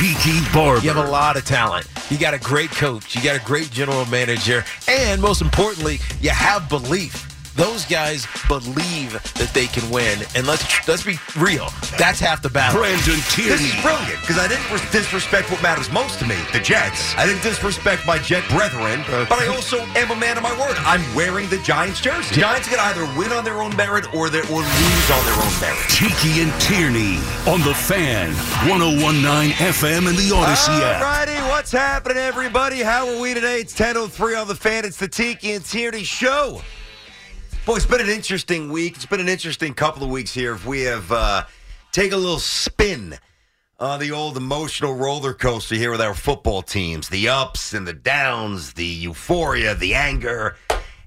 Tiki Barber. You have a lot of talent. You got a great coach. You got a great general manager. And most importantly, you have belief. Those guys believe that they can win, and let's let's be real. That's half the battle. Brandon Tierney. This is brilliant because I didn't disrespect what matters most to me, the Jets. I didn't disrespect my Jet brethren, uh. but I also am a man of my word. I'm wearing the Giants jersey. Giants can either win on their own merit or, their, or lose on their own merit. Tiki and Tierney on the fan. 1019 FM and the Audacy app. Alrighty, what's happening, everybody? How are we today? It's 10.03 on the fan. It's the Tiki and Tierney show. Boy, it's been an interesting week. It's been an interesting couple of weeks here. If we have uh, take a little spin on the old emotional roller coaster here with our football teams, the ups and the downs, the euphoria, the anger.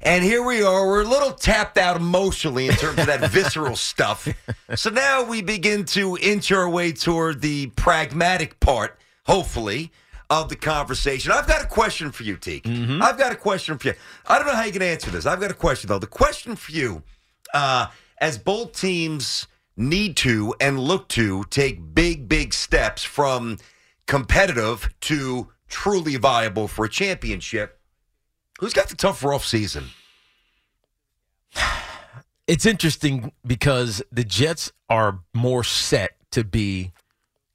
And here we are. We're a little tapped out emotionally in terms of that visceral stuff. So now we begin to inch our way toward the pragmatic part, hopefully, of the conversation. I've got a question for you, Teak. I've got a question for you. I don't know how you can answer this. I've got a question, though. The question for you, uh, as both teams need to and look to take big, big steps from competitive to truly viable for a championship, who's got the tougher off season? It's interesting because the Jets are more set to be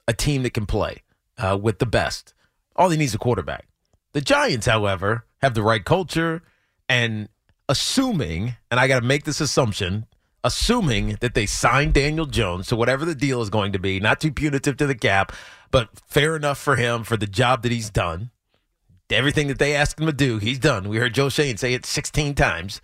a team that can play uh, with the best. All he needs is a quarterback. The Giants, however, have the right culture and assuming, and I got to make this assumption, assuming that they signed Daniel Jones to whatever the deal is going to be, not too punitive to the cap, but fair enough for him for the job that he's done. Everything that they asked him to do, he's done. We heard Joe Schoen say it 16 times.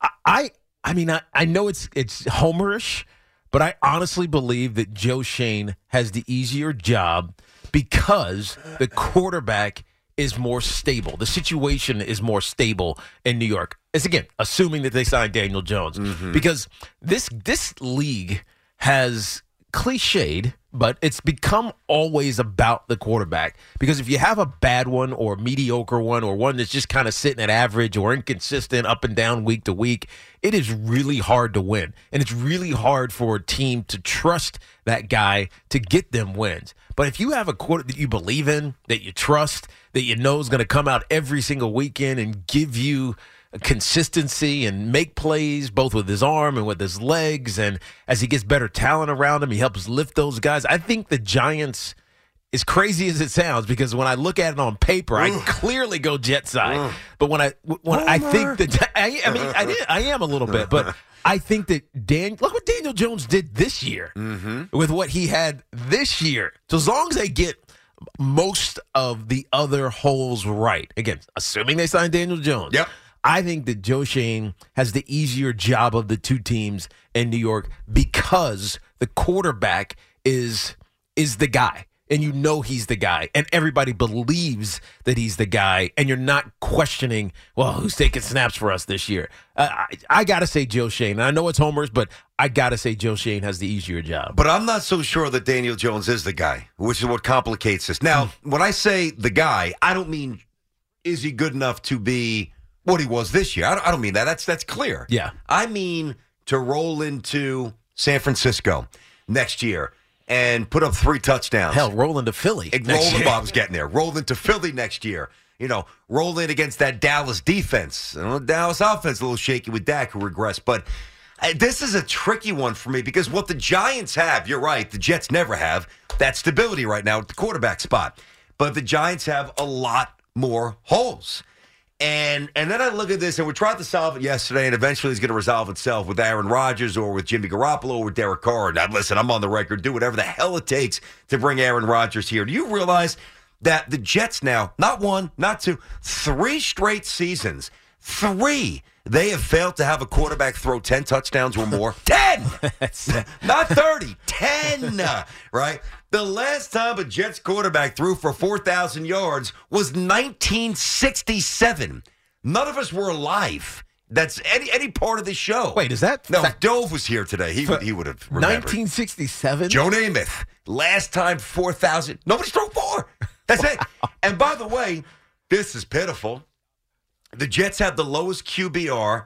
I, I, I mean, I, I know it's it's homerish, but I honestly believe that Joe Schoen has the easier job because the quarterback is more stable. The situation is more stable in New York. It's again assuming that they signed Daniel Jones mm-hmm. because this this league has cliched, but it's become always about the quarterback. Because if you have a bad one or mediocre one or one that's just kind of sitting at average or inconsistent up and down week to week, it is really hard to win. And it's really hard for a team to trust that guy to get them wins. But if you have a quarter that you believe in, that you trust, that you know is going to come out every single weekend and give you consistency and make plays both with his arm and with his legs. And as he gets better talent around him, he helps lift those guys. I think the Giants, as crazy as it sounds, because when I look at it on paper, I clearly go jet side. But when I when I think that I, I mean I, did, I am a little bit, but I think that Dan look what Daniel Jones did this year with what he had this year. So as long as they get most of the other holes right, again, assuming they sign Daniel Jones. Yep. I think that Joe Schoen has the easier job of the two teams in New York because the quarterback is is the guy. And you know he's the guy, and everybody believes that he's the guy, and you're not questioning, well, who's taking snaps for us this year? Uh, I, I got to say Joe Schoen. And I know it's homers, but I got to say Joe Schoen has the easier job. But I'm not so sure that Daniel Jones is the guy, which is what complicates this. Now, when I say the guy, I don't mean is he good enough to be what he was this year. I don't, I don't mean that. That's that's clear. Yeah. I mean to roll into San Francisco next year and put up three touchdowns. Hell, roll into Philly. And next roll the year. Bob's getting there. Roll into Philly next year. You know, roll in against that Dallas defense. Dallas offense a little shaky with Dak who regressed, but. uh, This is a tricky one for me because what the Giants have, you're right, the Jets never have that stability right now at the quarterback spot. But the Giants have a lot more holes. And and then I look at this, and we tried to solve it yesterday, and eventually it's going to resolve itself with Aaron Rodgers or with Jimmy Garoppolo or with Derek Carr. Now, listen, I'm on the record. Do whatever the hell it takes to bring Aaron Rodgers here. Do you realize that the Jets now, not one, not two, three straight seasons, three, they have failed to have a quarterback throw 10 touchdowns or more. 10! Not 30, 10, right? The last time a Jets quarterback threw for 4,000 yards was 1967. None of us were alive. That's any any part of the show. Wait, is that No, fact- Dove was here today. He would he would have remembered. 1967? Joe Namath, last time 4,000. Nobody's thrown four. That's it. And by the way, this is pitiful. The Jets have the lowest QBR,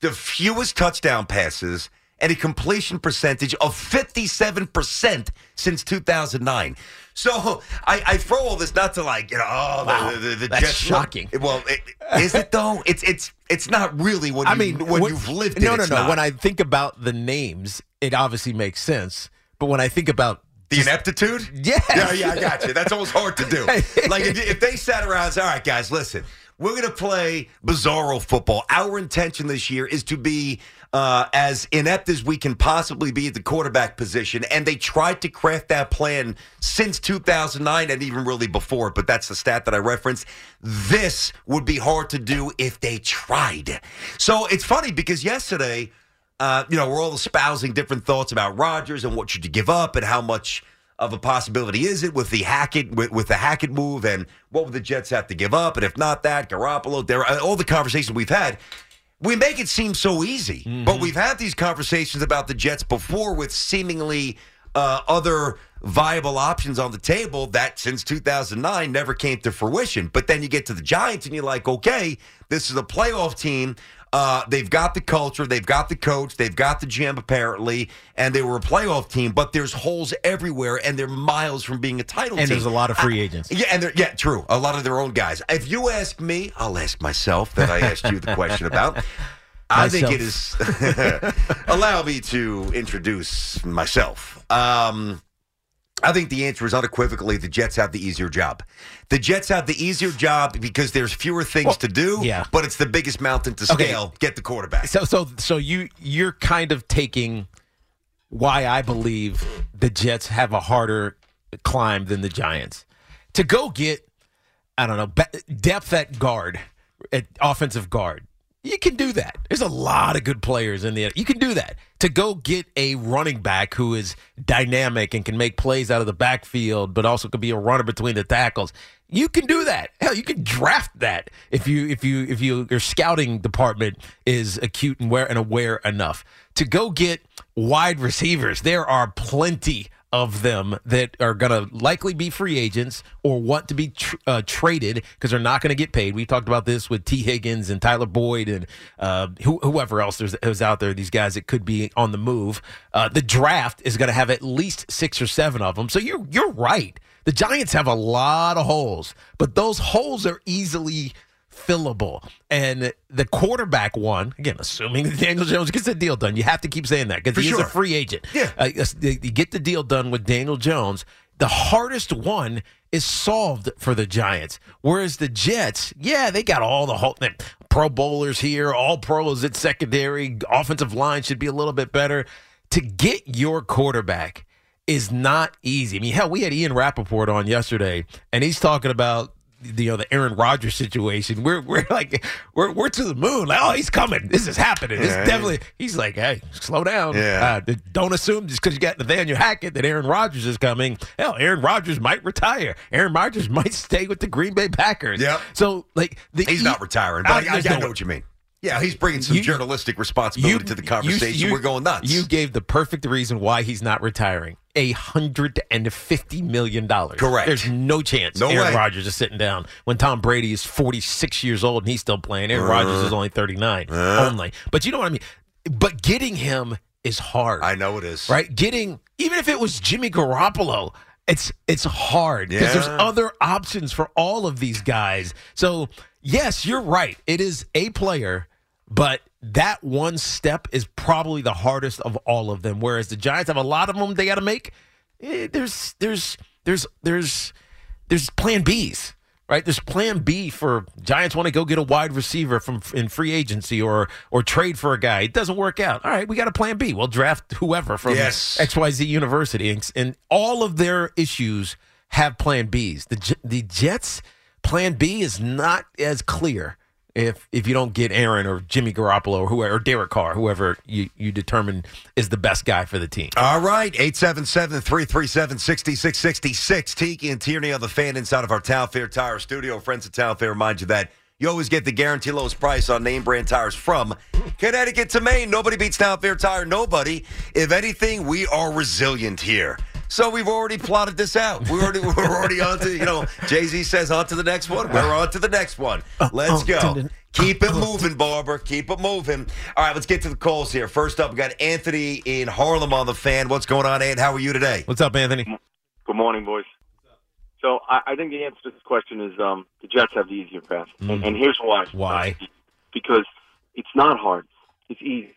the fewest touchdown passes, and a completion percentage of 57% since 2009. So I, I throw all this not to like, you know, oh, Wow. the, the, the That's Jets. shocking. Well, it, is it though? It's it's it's not really you, I mean, when what- you've lived No, it. no, no. not. When I think about the names, it obviously makes sense. But when I think about The ineptitude? Yes. Yeah, yeah, I got you. That's almost hard to do. Like if, if they sat around and said, all right, guys, listen, we're going to play bizarro football. Our intention this year is to be uh, as inept as we can possibly be at the quarterback position. And they tried to craft that plan since 2009 and even really before, but that's the stat that I referenced. This would be hard to do if they tried. So it's funny because yesterday, uh, you know, we're all espousing different thoughts about Rodgers and what should you give up and how much of a possibility. Is it with the Hackett with, with the Hackett move and what would the Jets have to give up? And if not that Garoppolo there uh, all the conversations we've had we make it seem so easy. But we've had these conversations about the Jets before with seemingly uh, other viable options on the table that since 2009 never came to fruition. But then you get to the Giants and you're like okay this is a playoff team uh, they've got the culture, they've got the coach, they've got the gym apparently, and they were a playoff team. But there's holes everywhere, and they're miles from being a title team. and team. there's a lot of free agents. Yeah, and they're, yeah, true. A lot of their own guys. If you ask me, I'll ask myself that I asked you the question about. I think it is. allow me to introduce myself. Um, I think the answer is unequivocally the Jets have the easier job. The Jets have the easier job because there's fewer things Well, to do. yeah. but it's the biggest mountain to Okay. scale. Get the quarterback. So so so you you're kind of taking why I believe the Jets have a harder climb than the Giants. To go get I don't know, depth at guard, at offensive guard. You can do that. There's a lot of good players in the. You can do that. To go get a running back who is dynamic and can make plays out of the backfield, but also could be a runner between the tackles. You can do that. Hell, you can draft that if you if you if you your scouting department is acute and aware and aware enough to go get wide receivers. There are plenty of them that are going to likely be free agents or want to be tr- uh, traded because they're not going to get paid. We talked about this with Tee Higgins and Tyler Boyd and uh, who, whoever else there's, who's out there. These guys that could be on the move. Uh, the draft is going to have at least six or seven of them. So you're you're right. The Giants have a lot of holes, but those holes are easily fillable. And the quarterback one, again, assuming that Daniel Jones gets the deal done, you have to keep saying that because For he is sure. a free agent. Yeah. Uh, you get the deal done with Daniel Jones. The hardest one is solved for the Giants. Whereas the Jets, yeah, they got all the whole thing. pro bowlers here, all pros at secondary, offensive line should be a little bit better. To get your quarterback is not easy. I mean, hell, we had Ian Rapoport on yesterday, and he's talking about you know the Aaron Rodgers situation. We're we're like we're we're to the moon. Like, oh, he's coming. This is happening. This Yeah. is definitely. He's like, hey, slow down. Yeah. Uh, don't assume just because you got Nathaniel Hackett that Aaron Rodgers is coming. Hell, Aaron Rodgers might retire. Aaron Rodgers might stay with the Green Bay Packers. Yeah. So like the He's not retiring, but I, I, I no- know what you mean. Yeah, he's bringing some You- journalistic responsibility to the conversation. We're going nuts. You gave the perfect reason why he's not retiring. A hundred and fifty million dollars. Correct. There's no chance No Aaron. Rodgers is sitting down when Tom Brady is forty six years old and he's still playing. Aaron Rodgers is uh-huh. only thirty nine uh-huh. only. But you know what I mean. But getting him is hard. I know it is. right? Getting even if it was Jimmy Garoppolo, it's it's hard because there's other options for all of these guys. So yes, you're right. It is a player, but that one step is probably the hardest of all of them. Whereas the Giants have a lot of them they got to make. Eh, there's there's there's there's there's Plan Bs. Right, there's Plan B for Giants want to go get a wide receiver from in free agency or or trade for a guy. It doesn't work out. All right, we got a Plan B. We'll draft whoever from Yes. XYZ University, and, and all of their issues have Plan Bs. The the Jets' Plan B is not as clear. If if you don't get Aaron or Jimmy Garoppolo or whoever or Derek Carr, whoever you, you determine is the best guy for the team. All right, 877-337-6666. Tiki and Tierney on the fan inside of our Town Fair Tire studio. Friends at Town Fair remind you that you always get the guarantee lowest price on name brand tires from Connecticut to Maine. Nobody beats Town Fair Tire. Nobody. If anything, we are resilient here. So we've already plotted this out. We're already we're already on to you know Jay Z says on to the next one. We're on to the next one. Let's go. Keep it moving, Barber. Keep it moving. All right, let's get to the calls here. First up, we got Anthony in Harlem on the fan. What's going on, Ant? How are you today? What's up, Anthony? Good morning, boys. So I, I think the answer to this question is um, the Jets have the easier path, and, and here's why. Why? Because it's not hard; it's easy.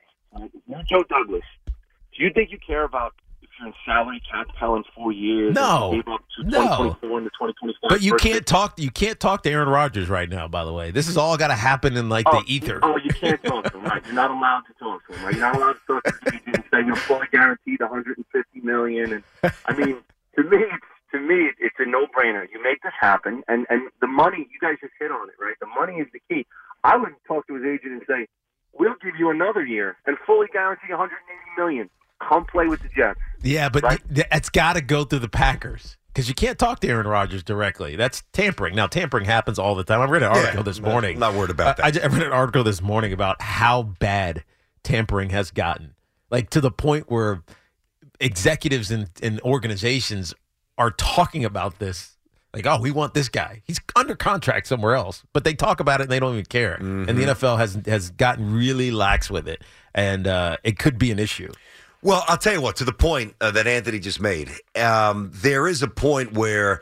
You're Joe Douglas. Do you think you care about if you're in salary cap hell in four years? No. and gave up to No. 2024 and to 2025. But you can't talk. You can't talk to Aaron Rodgers right now. By the way, this is all got to happen in like Oh, the ether. Oh, you can't talk to him, right? You're not allowed to talk to him, right? You're not allowed to talk to him and say you're fully guaranteed 150 million. And I mean, to me, it's, to me, it's a no-brainer. You make this happen, and and the money. You guys just hit on it, right? The money is the key. I would talk to his agent and say, "We'll give you another year and fully guarantee 180 million. Come play with the Jets." Yeah, but Right. th- it's got to go through the Packers because you can't talk to Aaron Rodgers directly. That's tampering. Now, tampering happens all the time. I read an article Yeah, this morning. I'm not worried about I- I, that. I read an article this morning about how bad tampering has gotten, like to the point where executives and, and organizations are talking about this. Like, oh, we want this guy. He's under contract somewhere else, but they talk about it and they don't even care. And Mm-hmm. the NFL has has gotten really lax with it, and uh, it could be an issue. Well, I'll tell you what. To the point uh, that Anthony just made, um, there is a point where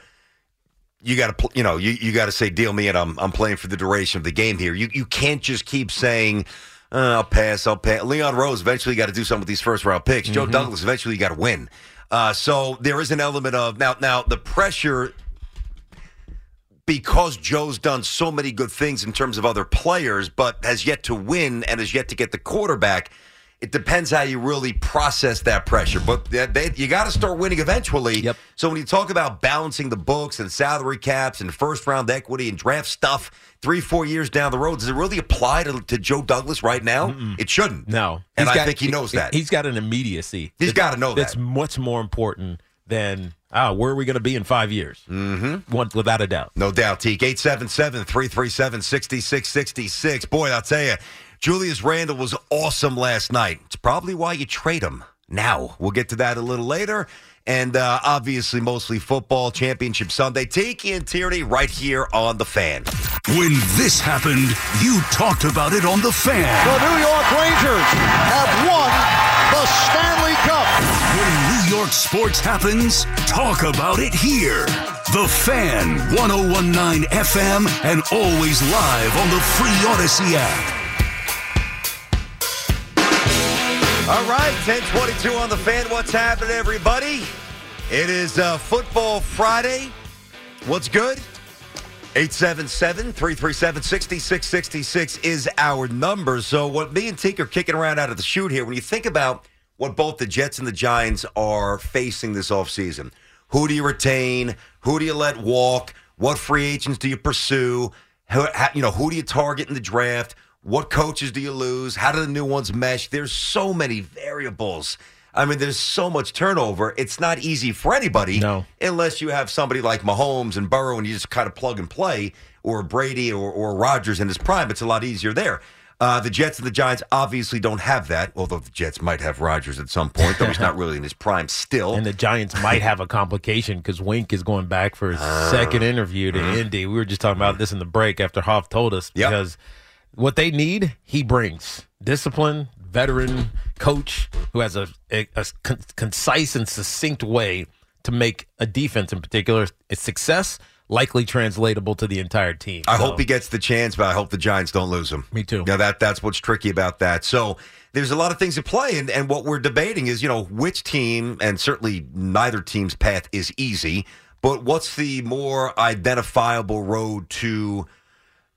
you got to, pl- you know, you, you got to say, "Deal me," and I'm I'm playing for the duration of the game here. You you can't just keep saying, uh, "I'll pass, I'll pass." Leon Rose eventually got to do something with these first round picks. Joe Douglas eventually got to win. Uh, so there is an element of now now the pressure because Joe's done so many good things in terms of other players, but has yet to win and has yet to get the quarterback. It depends how you really process that pressure, but they, they- you got to start winning eventually. Yep. So when you talk about balancing the books and salary caps and first round equity and draft stuff, three four years down the road, does it really apply to, to Joe Douglas right now? It shouldn't. No, and He's I got- think he knows that. He's got an immediacy. He's gotta know That's that. much more important than ah, where are we going to be in five years? Mm-hmm. One, without a doubt. No doubt, Teak. 877 337 6666. Boy, I'll tell you, Julius Randle was awesome last night. It's probably why you trade him now. We'll get to that a little later. And uh, obviously, mostly football, Championship Sunday. Tiki and Tierney right here on The Fan. When this happened, you talked about it on The Fan. The New York Rangers have won the Stanley Cup. When New York sports happens, talk about it here. The Fan, 1019 FM, and always live on the free Audacy app. All right, 1022 on The Fan. What's happening, everybody? It is uh, Football Friday. What's good? 877 337 6666 is our number. So, what me and Tink are kicking around out of the chute here, when you think about what both the Jets and the Giants are facing this offseason, who do you retain? Who do you let walk? What free agents do you pursue? How, you know, who do you target in the draft? What coaches do you lose? How do the new ones mesh? There's so many variables. I mean, there's so much turnover. It's not easy for anybody No. unless you have somebody like Mahomes and Burrow and you just kind of plug and play, or Brady or, or Rodgers in his prime. It's a lot easier there. Uh, the Jets and the Giants obviously don't have that, although the Jets might have Rodgers at some point, though he's not really in his prime still. And the Giants might have a complication because Wink is going back for his Ah. second interview to Indy. We were just talking about this in the break after Hoff told us Yep. What they need, he brings discipline, veteran coach who has a, a, a con- concise and succinct way to make a defense in particular a success, likely translatable to the entire team. I So, hope he gets the chance, but I hope the Giants don't lose him. Me too. Yeah, that that's what's tricky about that. So there's a lot of things at play, and, and what we're debating is, you know, which team, and certainly neither team's path is easy, but what's the more identifiable road to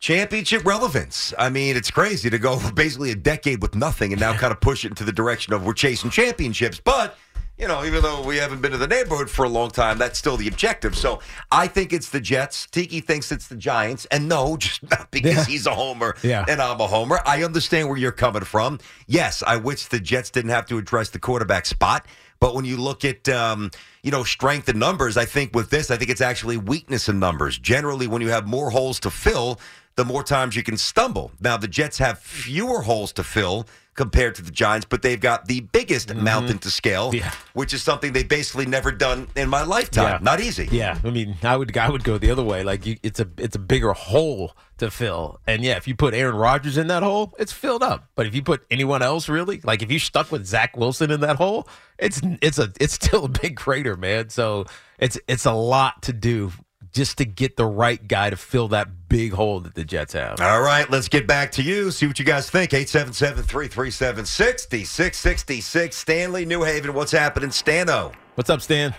championship relevance? I mean, it's crazy to go basically a decade with nothing and now kind of push it into the direction of we're chasing championships, but. You know, even though we haven't been to the neighborhood for a long time, that's still the objective. So I think it's the Jets. Tiki thinks it's the Giants. And no, just not because Yeah. he's a homer Yeah. and I'm a homer. I understand where you're coming from. Yes, I wish the Jets didn't have to address the quarterback spot. But when you look at um, you know strength in numbers, I think with this, I think it's actually weakness in numbers. Generally, when you have more holes to fill, the more times you can stumble. Now the Jets have fewer holes to fill compared to the Giants, but they've got the biggest mountain to scale, Mm-hmm. Yeah. which is something they've basically never done in my lifetime. Yeah. Not easy. Yeah, I mean, I would I would go the other way. Like you, it's a it's a bigger hole to fill, and yeah, if you put Aaron Rodgers in that hole, it's filled up. But if you put anyone else, really, like if you stuck with Zach Wilson in that hole, it's it's a it's still a big crater, man. So it's it's a lot to do just to get the right guy to fill that big hole that the Jets have. All right, let's get back to you. See what you guys think. 877 337 6666. Stanley, New Haven. What's happening, Stano? What's up, Stan?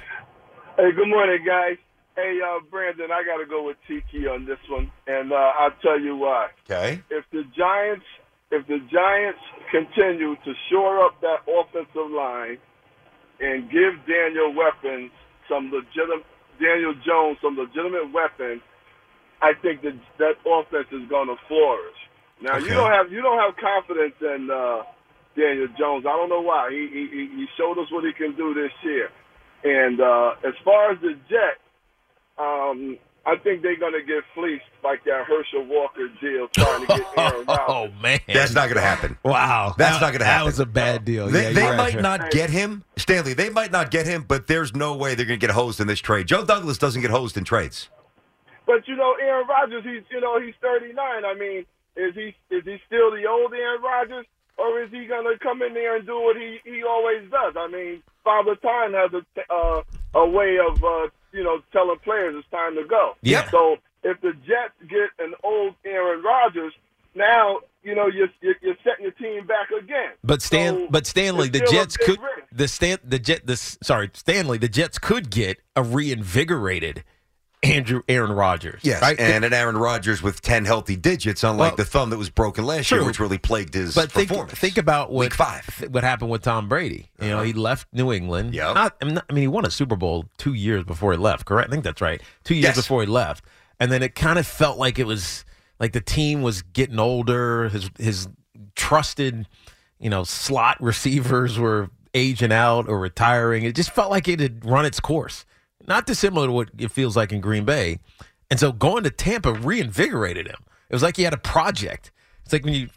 Hey, good morning, guys. Hey, uh, Brandon, I got to go with Tiki on this one, and uh, I'll tell you why. Okay. If the Giants, if the Giants continue to shore up that offensive line and give Daniel weapons some legitimate, Daniel Jones some legitimate weapons, I think that that offense is going to flourish. Now Okay. you don't have you don't have confidence in uh, Daniel Jones. I don't know why. He, he he showed us what he can do this year. And uh, as far as the Jets, um, I think they're going to get fleeced like that Herschel Walker deal trying to get Aaron Rodgers. Oh man, That's not going to happen. wow. That's That- not gonna happen. That was a bad deal. They, yeah, they you're right. might not get him, Stanley. They might not get him, but there's no way they're going to get hosed in this trade. Joe Douglas doesn't get hosed in trades. But you know, Aaron Rodgers, he's you know he's 39. I mean, is he is he still the old Aaron Rodgers, or is he going to come in there and do what he he always does? I mean, Father Time has a uh, a way of uh, you know telling players it's time to go. Yeah. So if the Jets get an old Aaron Rodgers, now you know you're you're, you're setting your team back again. But Stan, So, but Stanley, the Jets could risk. the Stan the Jet the sorry Stanley, the Jets could get a reinvigorated Andrew Aaron Rodgers. Yes, right? and an Aaron Rodgers with 10 healthy digits, unlike Well, the thumb that was broken last year, which really plagued his performance. but think performance. think about what Week five. th- what happened with Tom Brady. You know, uh-huh. he left New England. Yep. Not, I mean, not- I mean, he won a Super Bowl two years before he left. Correct? I think that's right. Two years Yes. before he left, and then it kind of felt like it was like the team was getting older. His his trusted, you know, slot receivers were aging out or retiring. It just felt like it had run its course. Not dissimilar to what it feels like in Green Bay. And so going to Tampa reinvigorated him. It was like he had a project. It's like when you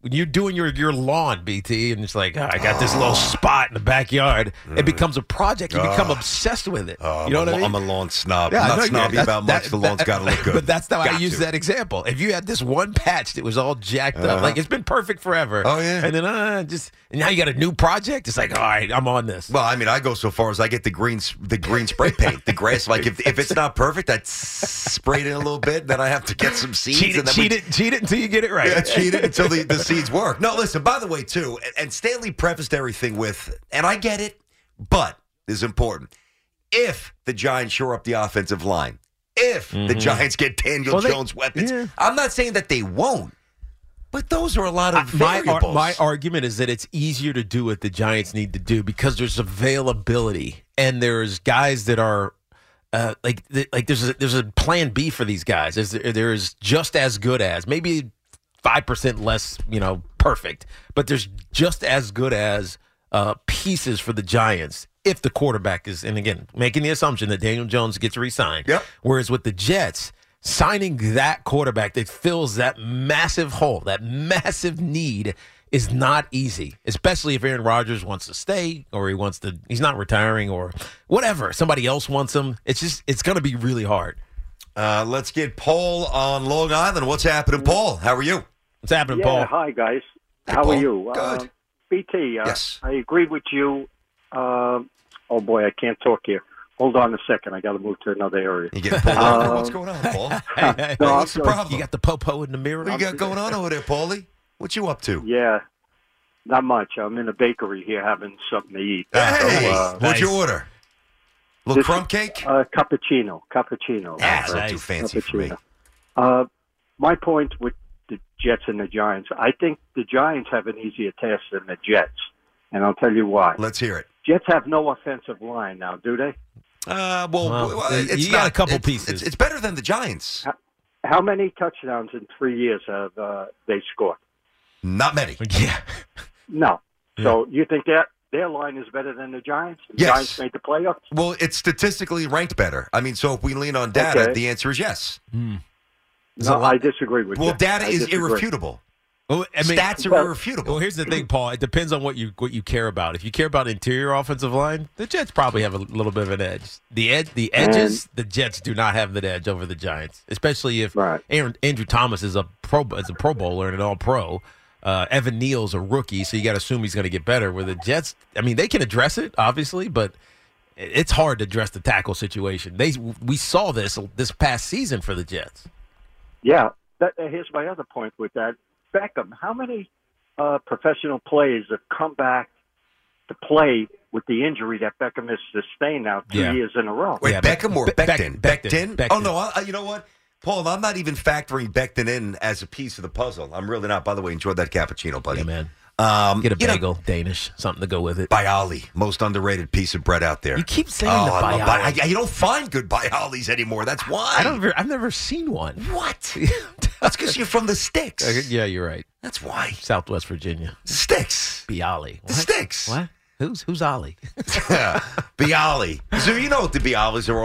when you're doing your your lawn, BT, and it's like, oh, I got this little spot in the backyard. It becomes a project. You become obsessed with it. Oh, you know I'm, what a, I mean? I'm a lawn snob. Yeah, I I'm know not snobby that's- about that- much. The lawn's that- got to look good. But that's how I Got use to. that example. If you had this one patch that was all jacked up, Uh-huh. like it's been perfect forever. Oh, yeah. And then uh, just and now you got a new project. It's like, all right, I'm on this. Well, I mean, I go so far as I get the green, the green spray paint, the grass. Like if, if it's not perfect, I spray it in a little bit. Then I have to get some seeds. cheat and it, then cheat we, it, cheat it until you get it right. Yeah, cheat it until the, the seeds work. No, listen, by the way, too, and, Stanley prefaced everything with, and I get it, but this is important. If the Giants shore up the offensive line, if the Giants get Daniel Mm-hmm. Well, they- Jones weapons, yeah. I'm not saying that they won't, but those are a lot of my ar- variables. my argument is that it's easier to do what the Giants need to do because there's availability and there's guys that are uh, like like there's a, there's a plan B for these guys. There's, there's just as good as maybe five percent less, you know, perfect, but there's just as good as uh, pieces for the Giants if the quarterback is. And again, making the assumption that Daniel Jones gets re-signed. Yep. Whereas with the Jets, signing that quarterback that fills that massive hole, that massive need is not easy, especially if Aaron Rodgers wants to stay or he wants to, he's not retiring or whatever. Somebody else wants him. It's just, it's going to be really hard. Uh, let's get Paul on Long Island. What's happening, Paul? How are you? What's happening, Yeah, Paul? hi guys. Hey, How Paul. are you? Good. Uh, BT, uh, Yes. I agree with you. Uh, oh boy, I can't talk here. Hold on a second. I got to move to another area. You getting pulled over? What's going on, Paul? Hey, hey, Hey, No, what's the I'm- problem? You got the popo in the mirror? what you got going on over there, Paulie? What you up to? Yeah, not much. I'm in a bakery here having something to eat. Hey, So, uh, what'd you order? Little This- crumb cake? uh, cappuccino, cappuccino. That's Uh, not too fancy for me. Uh, my point with the Jets and the Giants, I think the Giants have an easier task than the Jets, and I'll tell you why. Let's hear it. Jets have no offensive line now, do they? Uh, well, Well, well, you it's got not- a couple it's- pieces. It's, it's better than the Giants. How many touchdowns in three years have uh, they scored? Not many. Yeah. No. So you think that their line is better than the Giants? The Yes. Giants made the playoffs. Well, it's statistically ranked better. I mean, so if we lean on data, Okay. the answer is yes. Hmm. There's a No, I disagree with Well, you. Well, data I is disagree. irrefutable. Well, I mean, Stats are well- irrefutable. Well, here's the thing, Paul. It depends on what you what you care about. If you care about interior offensive line, the Jets probably have a little bit of an edge. The ed, the edges, the Jets do not have that edge over the Giants, especially if Right. Aaron, Andrew Thomas is a pro is a Pro Bowler and an All Pro. Uh, Evan Neal's a rookie, so you got to assume he's going to get better. Where the Jets, I mean, they can address it obviously, but it's hard to address the tackle situation. They we saw this this past season for the Jets. Yeah. That, uh, here's my other point with that. Beckham, how many uh, professional players have come back to play with the injury that Beckham has sustained now two Yeah. years in a row? Wait, Yeah, Beckham or Be- Beck- Becton? Becton. Becton. Oh no! I, you know what, Paul? I'm not even factoring Becton in as a piece of the puzzle. I'm really not. By the way, enjoyed that cappuccino, buddy. Yeah, man. Um, Get a you know, bagel, Danish, something to go with it. Bialy, most underrated piece of bread out there. You keep saying oh, the I Bialy. Bi- I- you don't find good Bialys anymore. That's why. I don't. I've never seen one. What? That's because you're from the sticks. Okay, yeah, you're right. That's why. Southwest Virginia. Sticks. Bialy. The sticks. What? Who's who's Ollie? Bialy. So you know what the Bialys are.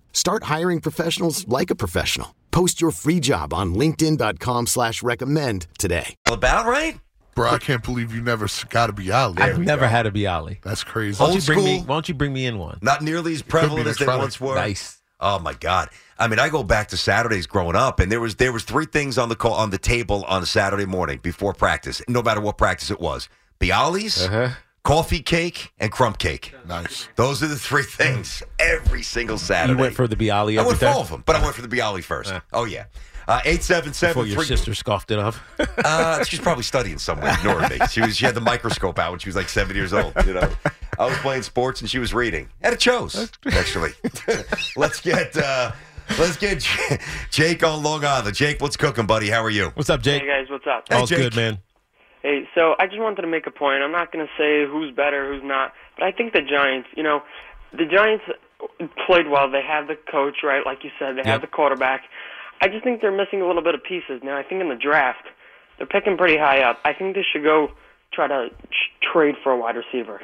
Start hiring professionals like a professional. Post your free job on linkedin.com slash recommend today. About right? Bro, I can't believe you never got to be out I've never had a Bialy. That's crazy. Why don't, Old you bring me, school. why don't you bring me in one? Not nearly as prevalent as they Friday. once were. Nice. Oh my God! I mean, I go back to Saturdays growing up, and there was there was three things on the call, on the table on a Saturday morning before practice, no matter what practice it was: Bialys, Uh-huh. Coffee cake, and crumb cake. Nice. Those are the three things every single Saturday. You went for the Bialy I went for all of them, but I went for the Bialy first. Uh. Oh yeah, eight seven Before your three. sister scoffed it off. Uh, she's probably studying somewhere, ignoring me. She was she had the microscope out when she was like seven years old. You know, I was playing sports and she was reading, and it chose actually. let's get uh, let's get J- Jake on Long Island. Jake, what's cooking, buddy? How are you? What's up, Jake? Hey guys, what's up? Hey, All's Jake. good, man. Hey, so I just wanted to make a point. I'm not going to say who's better, who's not, but I think the Giants, you know, the Giants played well. They have the coach, right? Like you said, they have the quarterback. I just think they're missing a little bit of pieces. Now, I think in the draft, they're picking pretty high up. I think they should go try to ch- trade for a wide receiver.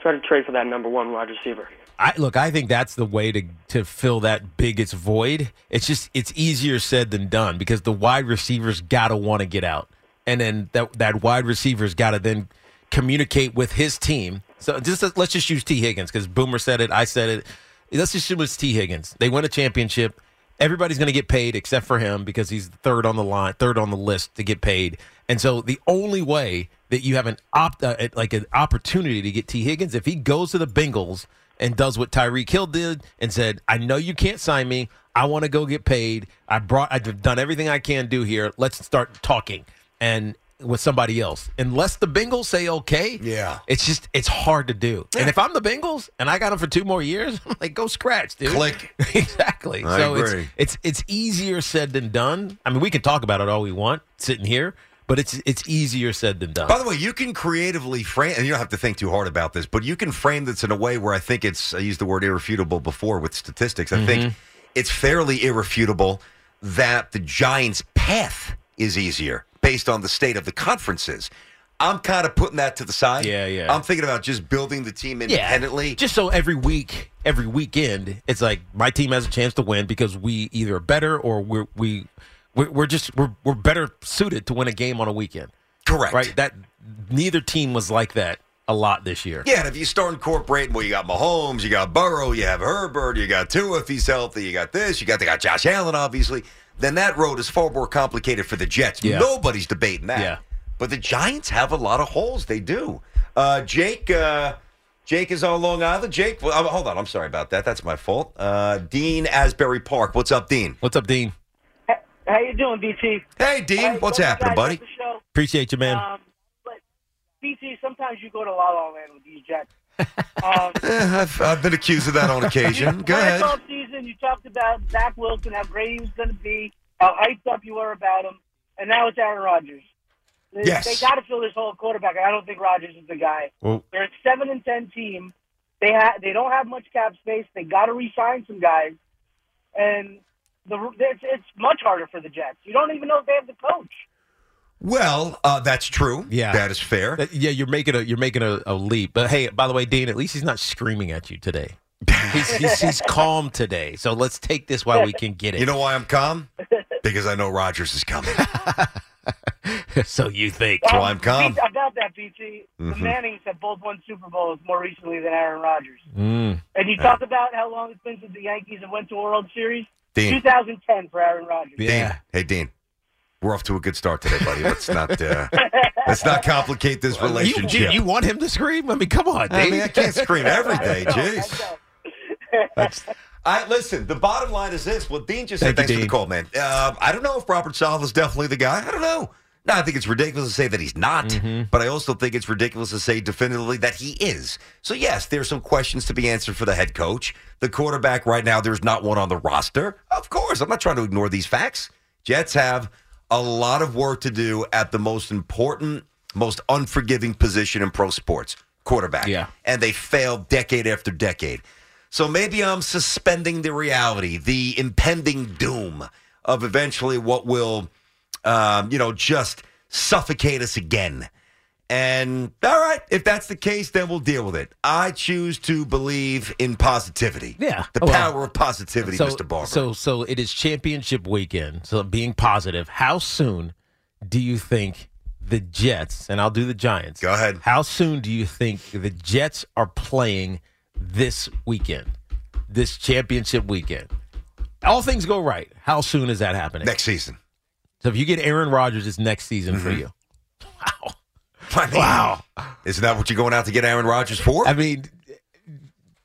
Try to trade for that number one wide receiver. I look, I think that's the way to to fill that biggest void. It's just it's easier said than done because the wide receivers got to want to get out. And then that that wide receiver's got to then communicate with his team. So just let's just use Tee Higgins cuz Boomer said it, I said it. Let's just use Tee Higgins. They win a championship. Everybody's going to get paid except for him because he's third on the line, third on the list to get paid. And so the only way that you have an opt uh, like an opportunity to get Tee Higgins if he goes to the Bengals and does what Tyreek Hill did and said, "I know you can't sign me. I want to go get paid. I brought I've done everything I can do here. Let's start talking." And with somebody else. Unless the Bengals say okay, Yeah. it's just it's hard to do. And if I'm the Bengals and I got them for two more years, I'm like, go scratch, dude. Click. exactly. I so agree. it's it's it's easier said than done. I mean, we can talk about it all we want sitting here, but it's it's easier said than done. By the way, you can creatively frame, and you don't have to think too hard about this, but you can frame this in a way where I think it's, I used the word irrefutable before with statistics. I think mm-hmm. it's fairly irrefutable that the Giants' path is easier based on the state of the conferences. I'm kind of putting that to the side. Yeah, yeah. I'm thinking about just building the team independently. Just so every week, every weekend, it's like my team has a chance to win because we either are better or we're we we're, we're just we're we're better suited to win a game on a weekend. Correct. Right. That neither team was like that a lot this year. Yeah, and if you start incorporating, well, you got Mahomes, you got Burrow, you have Herbert, you got Tua if he's healthy, you got this, you got they got Josh Allen, obviously. Then that road is far more complicated for the Jets. Yeah. Nobody's debating that. Yeah. But the Giants have a lot of holes. They do. Uh, Jake, uh, Jake is on Long Island. Jake, well, uh, hold on. I'm sorry about that. That's my fault. Uh, Dean Asbury Park. What's up, Dean? What's up, Dean? How you doing, BT? Hey, Dean. Hey, What's happening, buddy? at the show. Appreciate you, man. Um, but BT, sometimes you go to La La Land with these Jets. Um, Eh, I've, I've been accused of that on occasion. Go ahead. Last season, you talked about Zach Wilson, how great he was going to be, how hyped up you were about him, and now it's Aaron Rodgers. They, Yes. they got to fill this whole quarterback. I don't think Rodgers is the guy. Well- They're a seven and ten team. They ha- they don't have much cap space. They got to re-sign some guys, and the it's, it's much harder for the Jets. You don't even know if they have the coach. Well, uh, that's true. Yeah. That is fair. That- yeah, you're making a you're making a, a leap. But hey, by the way, Dean, at least he's not screaming at you today. He's, he's, he's calm today. So let's take this while we can get it. You know why I'm calm? Because I know Rodgers is coming. so you think? That's why I'm calm. About that, BT, the Mhm. Mannings have both won Super Bowls more recently than Aaron Rodgers. Mm. And you talk about how long it's been since the Yankees have went to a World Series. Dean. 2010 for Aaron Rodgers. Dean, hey Dean, we're off to a good start today, buddy. Let's not uh, let's not complicate this You, relationship. you want him to scream? I mean, come on, I Dean. mean, I can't scream every day. Jeez. I listen. The bottom line is this. Well, Dean just said, Thank you, "Thanks for the call, man." Uh, I don't know if Robert Saleh is definitely the guy. I don't know. No, I think it's ridiculous to say that he's not, Mm-hmm. but I also think it's ridiculous to say definitively that he is. So yes, there's some questions to be answered for the head coach. The quarterback right now, there's not one on the roster. Of course, I'm not trying to ignore these facts. Jets have a lot of work to do at the most important, most unforgiving position in pro sports, quarterback. Yeah. And they failed decade after decade. So maybe I'm suspending the reality, the impending doom of eventually what will, um, you know, just suffocate us again. And all right, if that's the case, then we'll deal with it. I choose to believe in positivity. Yeah. The Oh, well. power of positivity, so, Mr. Barber. So, so it is championship weekend. So, being positive, how soon do you think the Jets, and I'll do the Giants. Go ahead. How soon do you think the Jets are playing this weekend, this championship weekend? All things go right. How soon is that happening? Next season. So, if you get Aaron Rodgers, it's next season for Mhm. you. I mean, Wow. Isn't that what you're going out to get Aaron Rodgers for? I mean,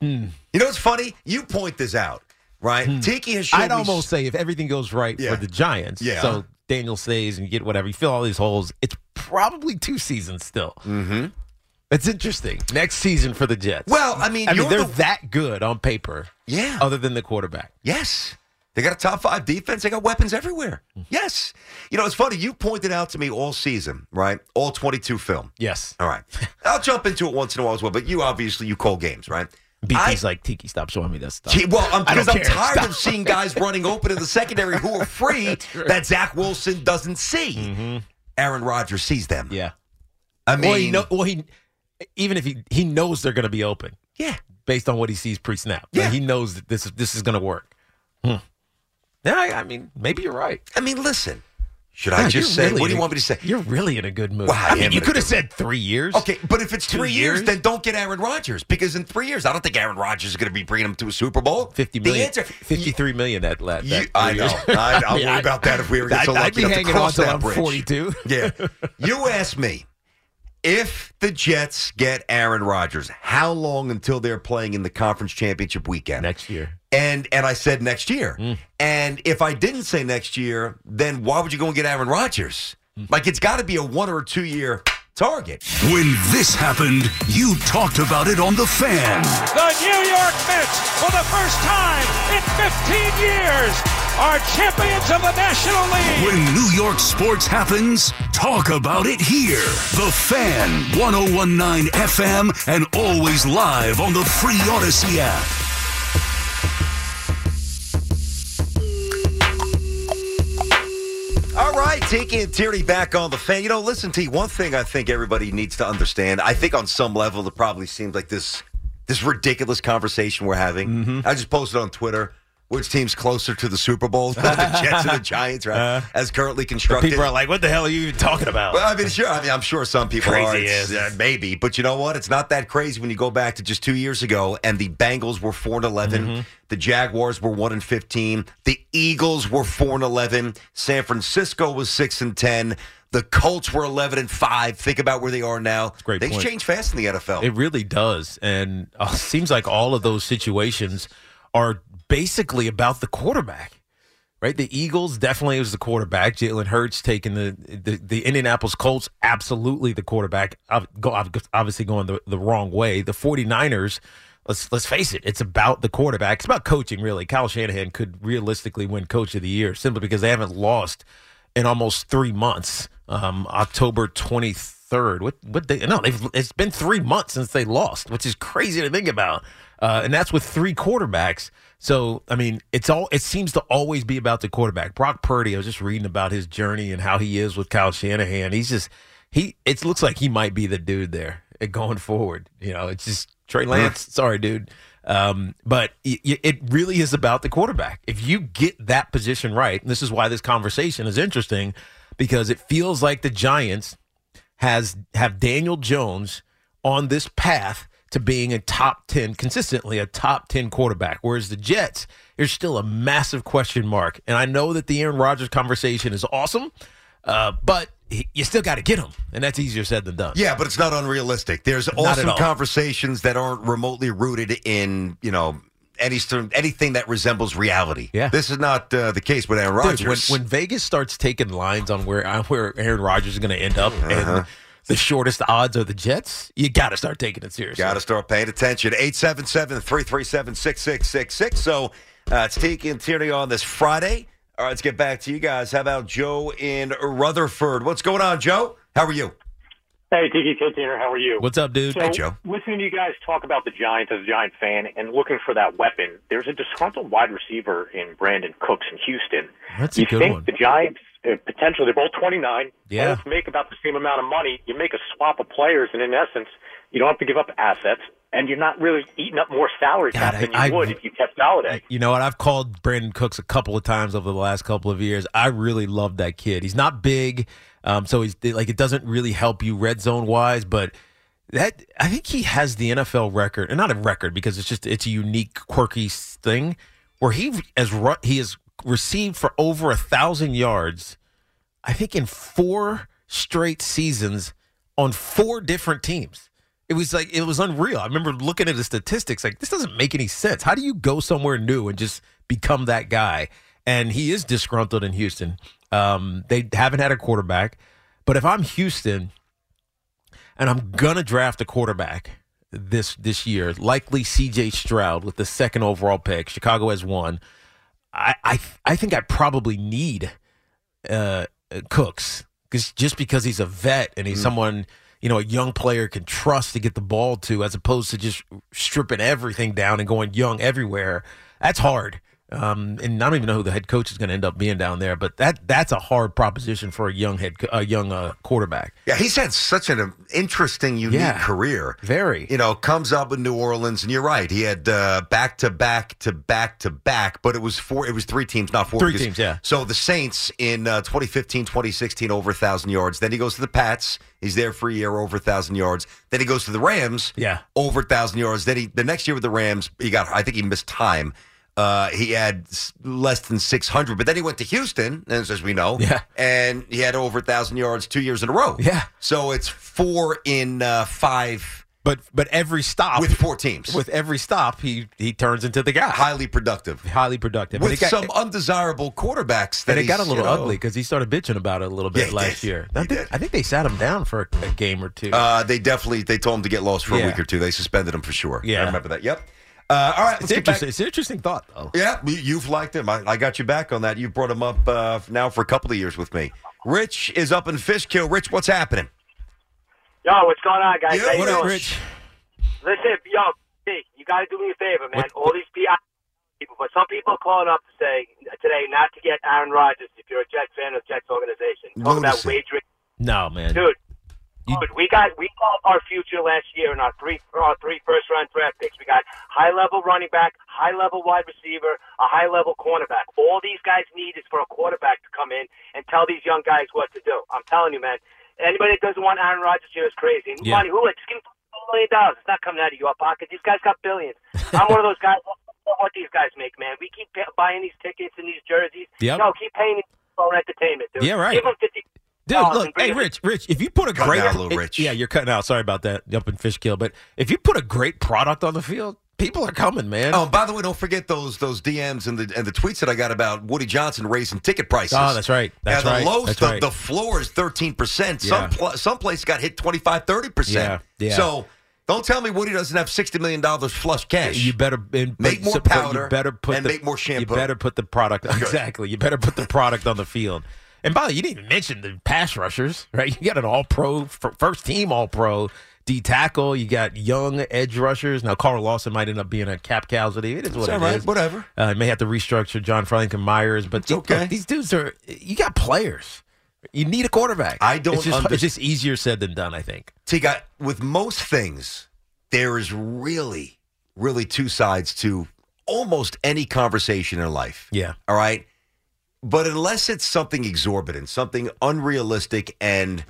you know what's funny? You point this out, right? Tiki has Hmm. I'd almost say if everything goes right Yeah. for the Giants, Yeah. so Daniel stays and you get whatever, you fill all these holes, it's probably two seasons still. Mm-hmm. It's interesting. Next season for the Jets. Well, I mean, I mean they're the- that good on paper. Yeah. Other than the quarterback. Yes. They got a top five defense. They got weapons everywhere. Yes. You know, it's funny. You pointed out to me all season, right? All 22 film. Yes. All right. I'll jump into it once in a while as well, but you obviously, you call games, right? BT's like Tiki, stop showing me that stuff. Gee, well, I'm, because I'm care. tired Stop. of seeing guys running open in the secondary who are free that Zach Wilson doesn't see. Aaron Rodgers sees them. Mm-hmm. Yeah. I mean, well, he know, well, he even if he he knows they're going to be open. Yeah. Based on what he sees pre-snap. Yeah. Like, he knows that this is this is going to work. Hmm. Yeah, I, I mean, maybe you're right. I mean, listen. Should I God, just say? really what do you want me to say? You're really in a good mood. Well, I I mean, you could have said three years. Okay, but if it's Two three years, years? then don't get Aaron Rodgers because in three years, I don't think Aaron Rodgers is going to be bringing him to a Super Bowl. Fifty The million, answer, fifty-three million that, that, You- that I know. I, I'll mean, worry about that if we ever get so lucky I'd be enough to hanging cross on that bridge. 42. Yeah. You ask me if the Jets get Aaron Rodgers, how long until they're playing in the conference championship weekend? Next year. And and I said next year. Mm. And if I didn't say next year, then why would you go and get Aaron Rodgers? Like it's got to be a one or two year target. When this happened, you talked about it on The Fan. The New York Mets, for the first time in 15 years, are champions of the National League. When New York sports happens, talk about it here. The Fan, 1019 FM, and always live on the free Audacy app. All right, Tiki and Tierney back on the fan. You know, listen, T. One thing I think everybody needs to understand. I think on some level, it probably seems like this this ridiculous conversation we're having. Mm-hmm. I just posted on Twitter. Which team's closer to the Super Bowl? the Jets and the Giants, right? As currently constructed. Uh, People are like, "What the hell are you even talking about?" Well, I mean, sure. I mean, I'm sure some people Crazy are. Uh, maybe, but you know what? It's not that crazy when you go back to just two years ago, and the Bengals were four and 11 Mm-hmm. The Jaguars were one and fifteen. The Eagles were four and eleven. San Francisco was six and ten. The Colts were eleven and five. Think about where they are now. great Things point. change fast in the NFL. It really does, and uh, seems like all of those situations are basically about the quarterback, right? The Eagles definitely was the quarterback. Jalen Hurts taking the the, the Indianapolis Colts absolutely the quarterback. Obviously going the, the wrong way. The 49ers. Let's let's face it. It's about the quarterback. It's about coaching, really. Kyle Shanahan could realistically win Coach of the Year simply because they haven't lost in almost three months. Um, October twenty third. What what they no? They've it's been three months since they lost, which is crazy to think about. Uh, and that's with three quarterbacks. So I mean, it's all it seems to always be about the quarterback. Brock Purdy. I was just reading about his journey and how he is with Kyle Shanahan. He's just he. It looks like he might be the dude there uh, going forward. You know, it's just Trey Lance. Sorry, dude. Um, but y- it really is about the quarterback. If you get that position right, and this is why this conversation is interesting, because it feels like the Giants has have Daniel Jones on this path to being a top 10 consistently a top 10 quarterback whereas the Jets there's still a massive question mark and I know that the Aaron Rodgers conversation is awesome uh, but he, you still got to get him and that's easier said than done Yeah, but it's not unrealistic. There's awesome conversations that aren't remotely rooted in, you know, any anything that resembles reality. Yeah. This is not uh, the case with Aaron Dude, Rodgers. when, when Vegas starts taking lines on where where Aaron Rodgers is going to end up Uh-huh. and the shortest odds are the Jets you got to start taking it seriously Got to start paying attention. 877 337 6666. So uh, it's Tiki and Tierney on this Friday. All right, let's get back to you guys. How about Joe in Rutherford? What's going on, Joe? How are you? Hey, Tiki Tinter, how are you? What's up, dude? So, Listening to you guys talk about the Giants as a Giant fan and looking for that weapon, there's a disgruntled wide receiver in Brandin Cooks in Houston. That's a you good think one. the Giants potentially they're both 29, Yeah. both make about the same amount of money. You make a swap of players, and in essence, you don't have to give up assets, and you're not really eating up more salary cap God, than you I- would if you kept Golladay. You know what? I've called Brandin Cooks a couple of times over the last couple of years. I really love that kid. He's not big, um, so he's like it doesn't really help you red zone wise, but that I think he has the NFL record, and not a record because it's just it's a unique, quirky thing where he as he has received for over a thousand yards. I think in four straight seasons on four different teams. It was like it was unreal. I remember looking at the statistics like this doesn't make any sense. How do you go somewhere new and just become that guy? And he is disgruntled in Houston. Um, they haven't had a quarterback, but if I'm Houston and I'm gonna draft a quarterback this this year, likely C.J. Stroud with the second overall pick. Chicago has one. I I, I think I probably need uh, Cooks because just because he's a vet and he's someone you know a young player can trust to get the ball to, as opposed to just stripping everything down and going young everywhere. That's hard. Um, and I don't even know who the head coach is going to end up being down there, but that that's a hard proposition for a young head a young uh, quarterback. Yeah, he's had such an um, interesting, unique Yeah. career. Very. You know, comes up in New Orleans, and you're right. He had uh, back to back to back to back, but it was four. It was three teams, not four. Three because- teams, yeah. So the Saints in uh, 2015, 2016, over a thousand yards. Then he goes to the Pats. He's there for a year, over a thousand yards. Then he goes to the Rams. Yeah. over a thousand yards. Then he the next year with the Rams, he got. I think he missed time. Uh, he had less than 600, but then he went to Houston, as, as we know, Yeah. and he had over a thousand yards two years in a row. Yeah. So it's four in uh, five But but every stop with four teams, with every stop, he he turns into the guy. highly productive. Highly productive. With got- some undesirable quarterbacks that and it got a little you know, ugly because he started bitching about it a little bit he last did. year. I think, I think they sat him down for a, a game or two. Uh, they definitely they told him to get lost for a week or two. They suspended him for sure. Yeah. I remember that. Yep. Uh, all right, it's let's get back. interesting. It's an interesting thought, though. Yeah, you- you've liked him. I, I got you back on that. You've brought him up uh, now for a couple of years with me. Rich is up in Fishkill. Rich, what's happening? Yo, what's going on, guys? Yeah, what up. Rich? Listen, yo, hey, you got to do me a favor, man. All these PI people, but some people are calling up to say today not to get Aaron Rodgers if you're a Jets fan of Jets organization. Talk about Lunacy. wagering, No, man. dude. Dude, we got we called our future last year in our three our three first round draft picks. We got high level running back, high level wide receiver, a high level cornerback. All these guys need is for a quarterback to come in and tell these young guys what to do. I'm telling you, man. Anybody that doesn't want Aaron Rodgers here is crazy. And Yeah. money, who? Just give him a million dollars. It's not coming out of your pocket. These guys got billions. I'm one of those guys. What these guys make, man. We keep buying these tickets and these jerseys. Yep. No, keep paying for entertainment, dude. Yeah, right. Give them fifty. Dude, oh, look, hey, Rich, Rich, if you put a Cutting great, out a little, it- Rich. yeah, you're cutting out. Sorry about that, up in Fishkill, but if you put a great product on the field, people are coming, man. Oh, by the way, don't forget those those DMs and the and the tweets that I got about Woody Johnson raising ticket prices. Oh, that's right. That's yeah, the right. lows, That's the, right. the floor is thirteen percent. Yeah. Some pl- some place got hit 25 30 percent. Yeah, yeah. So don't tell me Woody doesn't have sixty million dollars flush cash. You better and, Make but- more so- powder You better put and the, make more shampoo. You better put the product exactly. You better put the product on the field. And by the way, you didn't even mention the pass rushers, right? You got an All Pro, first team All Pro D tackle. You got young edge rushers. Now Carl Lawson might end up being a cap casualty. It is what It's it right, is. whatever. Uh, may have to restructure John Franklin Myers, but look, okay. these dudes are. You got players. You need a quarterback. I don't It's just, under- it's just easier said than done. I think. See, got with most things, there is really, really two sides to almost any conversation in life. Yeah. All right. But unless it's something exorbitant, something unrealistic and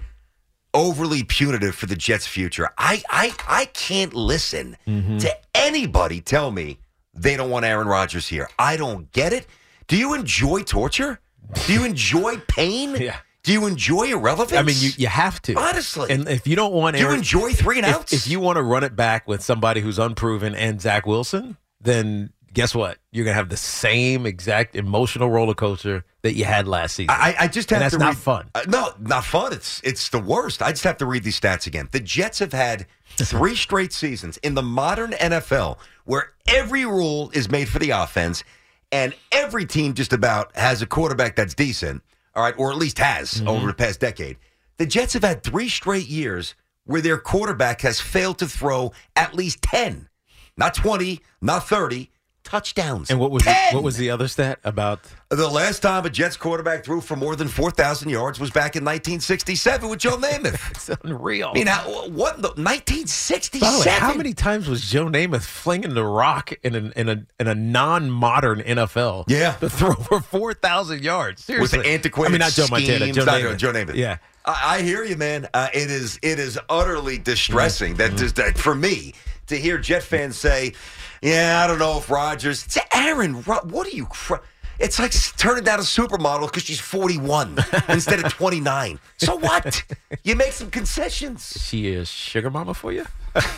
overly punitive for the Jets' future, I I I can't listen Mm-hmm. to anybody tell me they don't want Aaron Rodgers here. I don't get it. Do you enjoy torture? Do you enjoy pain? Yeah. Do you enjoy irrelevance? I mean, you, you have to Honestly. And if you don't want, Do you enjoy three and if, outs? If you want to run it back with somebody who's unproven and Zach Wilson, then guess what? You're gonna have the same exact emotional roller coaster that you had last season. I, I just have and that's to not read- fun. Uh, no, not fun. It's it's the worst. I just have to read these stats again. The Jets have had three straight seasons in the modern NFL where every rule is made for the offense, and every team just about has a quarterback that's decent. All right, or at least has Mm-hmm. over the past decade. The Jets have had three straight years where their quarterback has failed to throw at least ten, not twenty, not thirty touchdowns. And what was the, what was the other stat about? The last time a Jets quarterback threw for more than 4,000 yards was back in 1967 with Joe Namath. it's unreal. I mean, how, what the 1967? By the way, how many times was Joe Namath flinging the rock in a in a in a non-modern NFL? Yeah. to throw for four thousand yards. with Seriously, the antiquated I mean, not Joe Montana, schemes, Joe not Namath. Joe Namath. Yeah, I, I hear you, man. Uh, it is it is utterly distressing Mm-hmm. that, that for me to hear Jet fans say, "Yeah, I don't know if Rodgers. It's Aaron. What are you? Cr-? It's like turning down a supermodel because she's 41 instead of 29. So what? You make some concessions. she is sugar mama for you.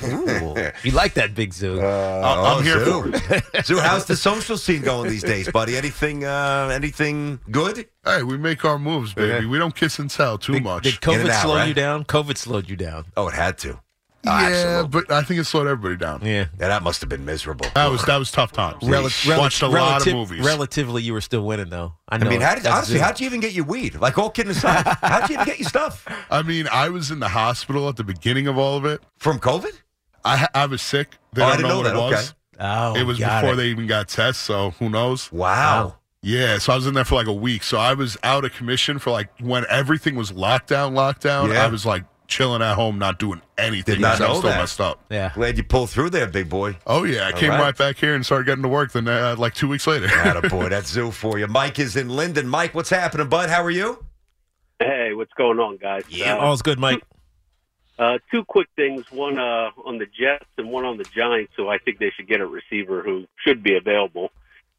Ooh, you like that big zoo? I'm here for it. So, how's the social scene going these days, buddy? Anything? Uh, anything good? Hey, we make our moves, baby. We don't kiss and tell too much. Did COVID out, slow right? you down? COVID slowed you down. Oh, it had to. Yeah, oh, but I think it slowed everybody down. Yeah, Yeah, that must have been miserable. That was that was tough times. Rel- rel- Watched a lot of movies. Relatively, you were still winning though. I I mean, how did, That's honestly, how'd you even get your weed? Like, all kidding aside, how'd you even get your stuff? I mean, I was in the hospital at the beginning of all of it. From COVID? I I was sick. They Oh, I don't didn't know what that. it was. Okay. Oh, it was before it. they even got tests, so who knows? Wow. Yeah, so I was in there for like a week. So I was out of commission for like when everything was lockdown, lockdown. Yeah. I was like chilling at home, not doing anything. Did not because I was know still that. messed up. Yeah. Glad you pulled through there, big boy. Oh yeah, I All came right. right. back here and started getting to work. Then uh, like two weeks later. Atta boy, that's Zoo for you. Mike is in Linden. Mike, what's happening, bud? How are you? Hey, what's going on, guys? Yeah, Uh, all's good, Mike. Uh, two quick things. One uh, on the Jets and one on the Giants. So I think they should get a receiver who should be available.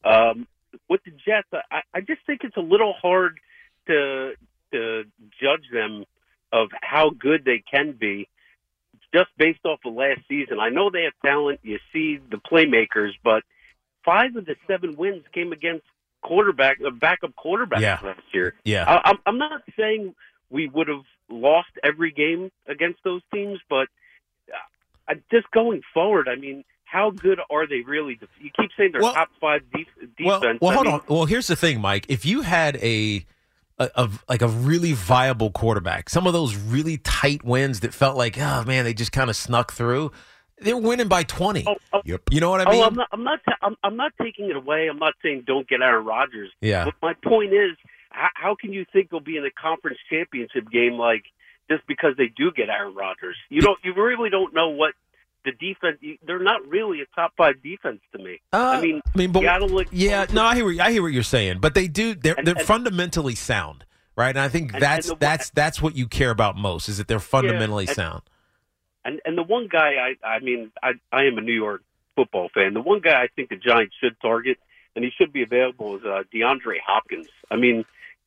Um, with the Jets, I, I just think it's a little hard to to judge them of how good they can be just based off of last season. I know they have talent. You see the playmakers, but five of the seven wins came against quarterback, uh, backup quarterback Yeah. last year. Yeah. I, I'm, I'm not saying we would have lost every game against those teams, but uh, just going forward, I mean, how good are they really? You keep saying they're Well- top five def- defense. well, I hold mean, on. Well, here's the thing, Mike. If you had a, a, a like a really viable quarterback, some of those really tight wins that felt like, oh man, they just kind of snuck through. They're winning by twenty. Oh, oh. Yep. You know what I oh, mean? Oh, I'm not. I'm not. ta- I'm, I'm not taking it away. I'm not saying don't get Aaron Rodgers. Yeah. But my point is, how, how can you think they'll be in the conference championship game like just because they do get Aaron Rodgers? You don't. You really don't know what the defense they're not really a top five defense to me. I mean, I mean, but yeah, no, I hear what, I hear what you're saying, but they do. They're And- they're and- fundamentally sound, right? And I think And- that's the- that's that's what you care about most is that they're fundamentally and- sound. And and the one guy I I mean I I am a New York football fan. The one guy I think the Giants should target and he should be available is uh, DeAndre Hopkins. I mean,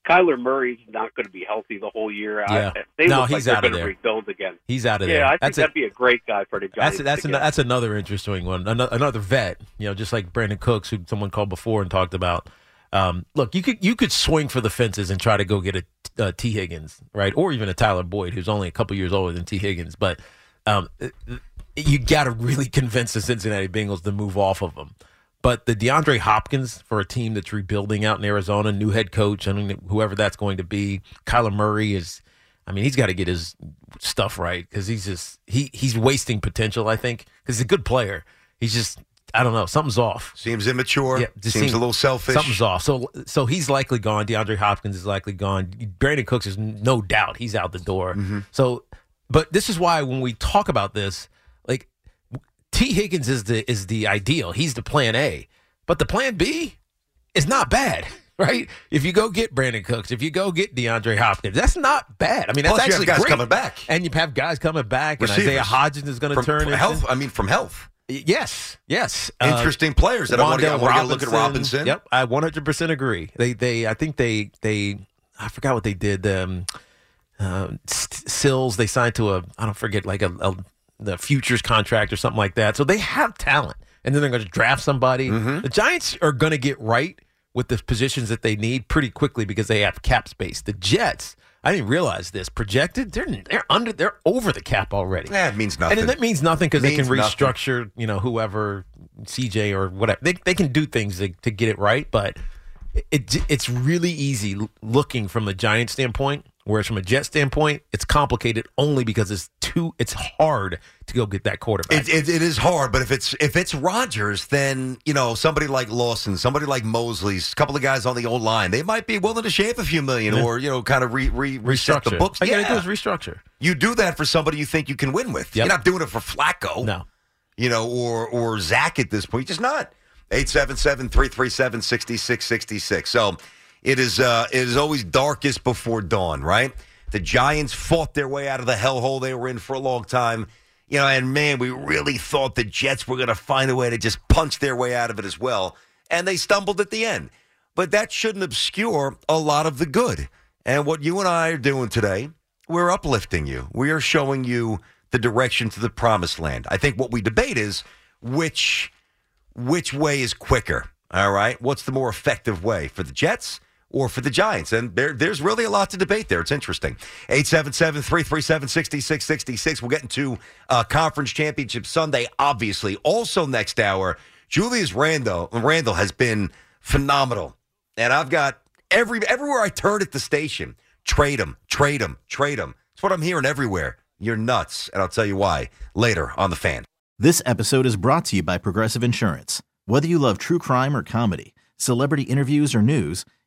Kyler Murray's not going to be healthy the whole year. Yeah. I, they No, look like he's they're out of there. rebuild again. He's out of yeah, there. Yeah, I think That's a- that'd be a great guy for the Giants. That's that's to an, that's another interesting one. Another, another vet, you know, just like Brandin Cooks, who someone called before and talked about. Um, look, you could you could swing for the fences and try to go get a uh, Higgins, right, or even a Tyler Boyd, who's only a couple years older than Tee Higgins. But um, you got to really convince the Cincinnati Bengals to move off of him. But the DeAndre Hopkins for a team that's rebuilding out in Arizona, new head coach, I mean, whoever that's going to be, Kyler Murray is. I mean, he's got to get his stuff right because he's just he he's wasting potential. I think because he's a good player. He's just I don't know something's off. Seems immature. just seems a little selfish. Something's off. So so he's likely gone. DeAndre Hopkins is likely gone. Brandin Cooks is no doubt he's out the door. Mm-hmm. So, but this is why when we talk about this, Tee Higgins is the is the ideal. He's the plan A, but the plan B is not bad. Right? If you go get Brandin Cooks, if you go get DeAndre Hopkins, that's not bad. I mean, that's Plus, actually guys great. coming back. and you have guys coming back, and Receivers. Isaiah Hodgins is going to turn from health. I mean, from health. Yes, yes. Interesting players that I wanna- I wanna look at Robinson. Yep, I 100 percent agree. They they I think they they I forgot what they did. Um, uh, Sills they signed to a I don't forget like a, a the futures contract or something like that. So they have talent, and then they're going to draft somebody. Mm-hmm. The Giants are going to get right with the positions that they need pretty quickly because they have cap space. The Jets. I didn't realize this. Projected, they're they're under, they're over the cap already. Yeah, it means nothing. And that means nothing because they can Means nothing. restructure, you know, whoever CJ or whatever. They they can do things to, to get it right, but it it's really easy looking from the Giant standpoint. Whereas from a Jet standpoint, it's complicated only because it's too it's hard to go get that quarterback. It, it, it is hard, but if it's if it's Rodgers, then you know somebody like Lawson, somebody like Mosley's, a couple of guys on the old line, they might be willing to shave a few million Yeah. or you know kind of re, re, reset the books. All you yeah, gotta do is restructure. You do that for somebody you think you can win with. Yep. You're not doing it for Flacco. No. You know, or or Zach at this point. You're just not. 877-337-6666. So it is uh it is always darkest before dawn, right? The Giants fought their way out of the hellhole they were in for a long time. You know, and man, we really thought the Jets were going to find a way to just punch their way out of it as well. And they stumbled at the end. But that shouldn't obscure a lot of the good. And what you and I are doing today, we're uplifting you. We are showing you the direction to the promised land. I think what we debate is which which way is quicker. All right, what's the more effective way for the Jets or for the Giants? And there, there's really a lot to debate there. It's interesting. 877-337-6666. We'll get into uh, conference championship Sunday. Obviously, also next hour, Julius Randle Randall has been phenomenal, and I've got every everywhere I turn at the station. Trade him, trade him, trade him. It's what I'm hearing everywhere. You're nuts, and I'll tell you why later on the fan. This episode is brought to you by Progressive Insurance. Whether you love true crime or comedy, celebrity interviews or news,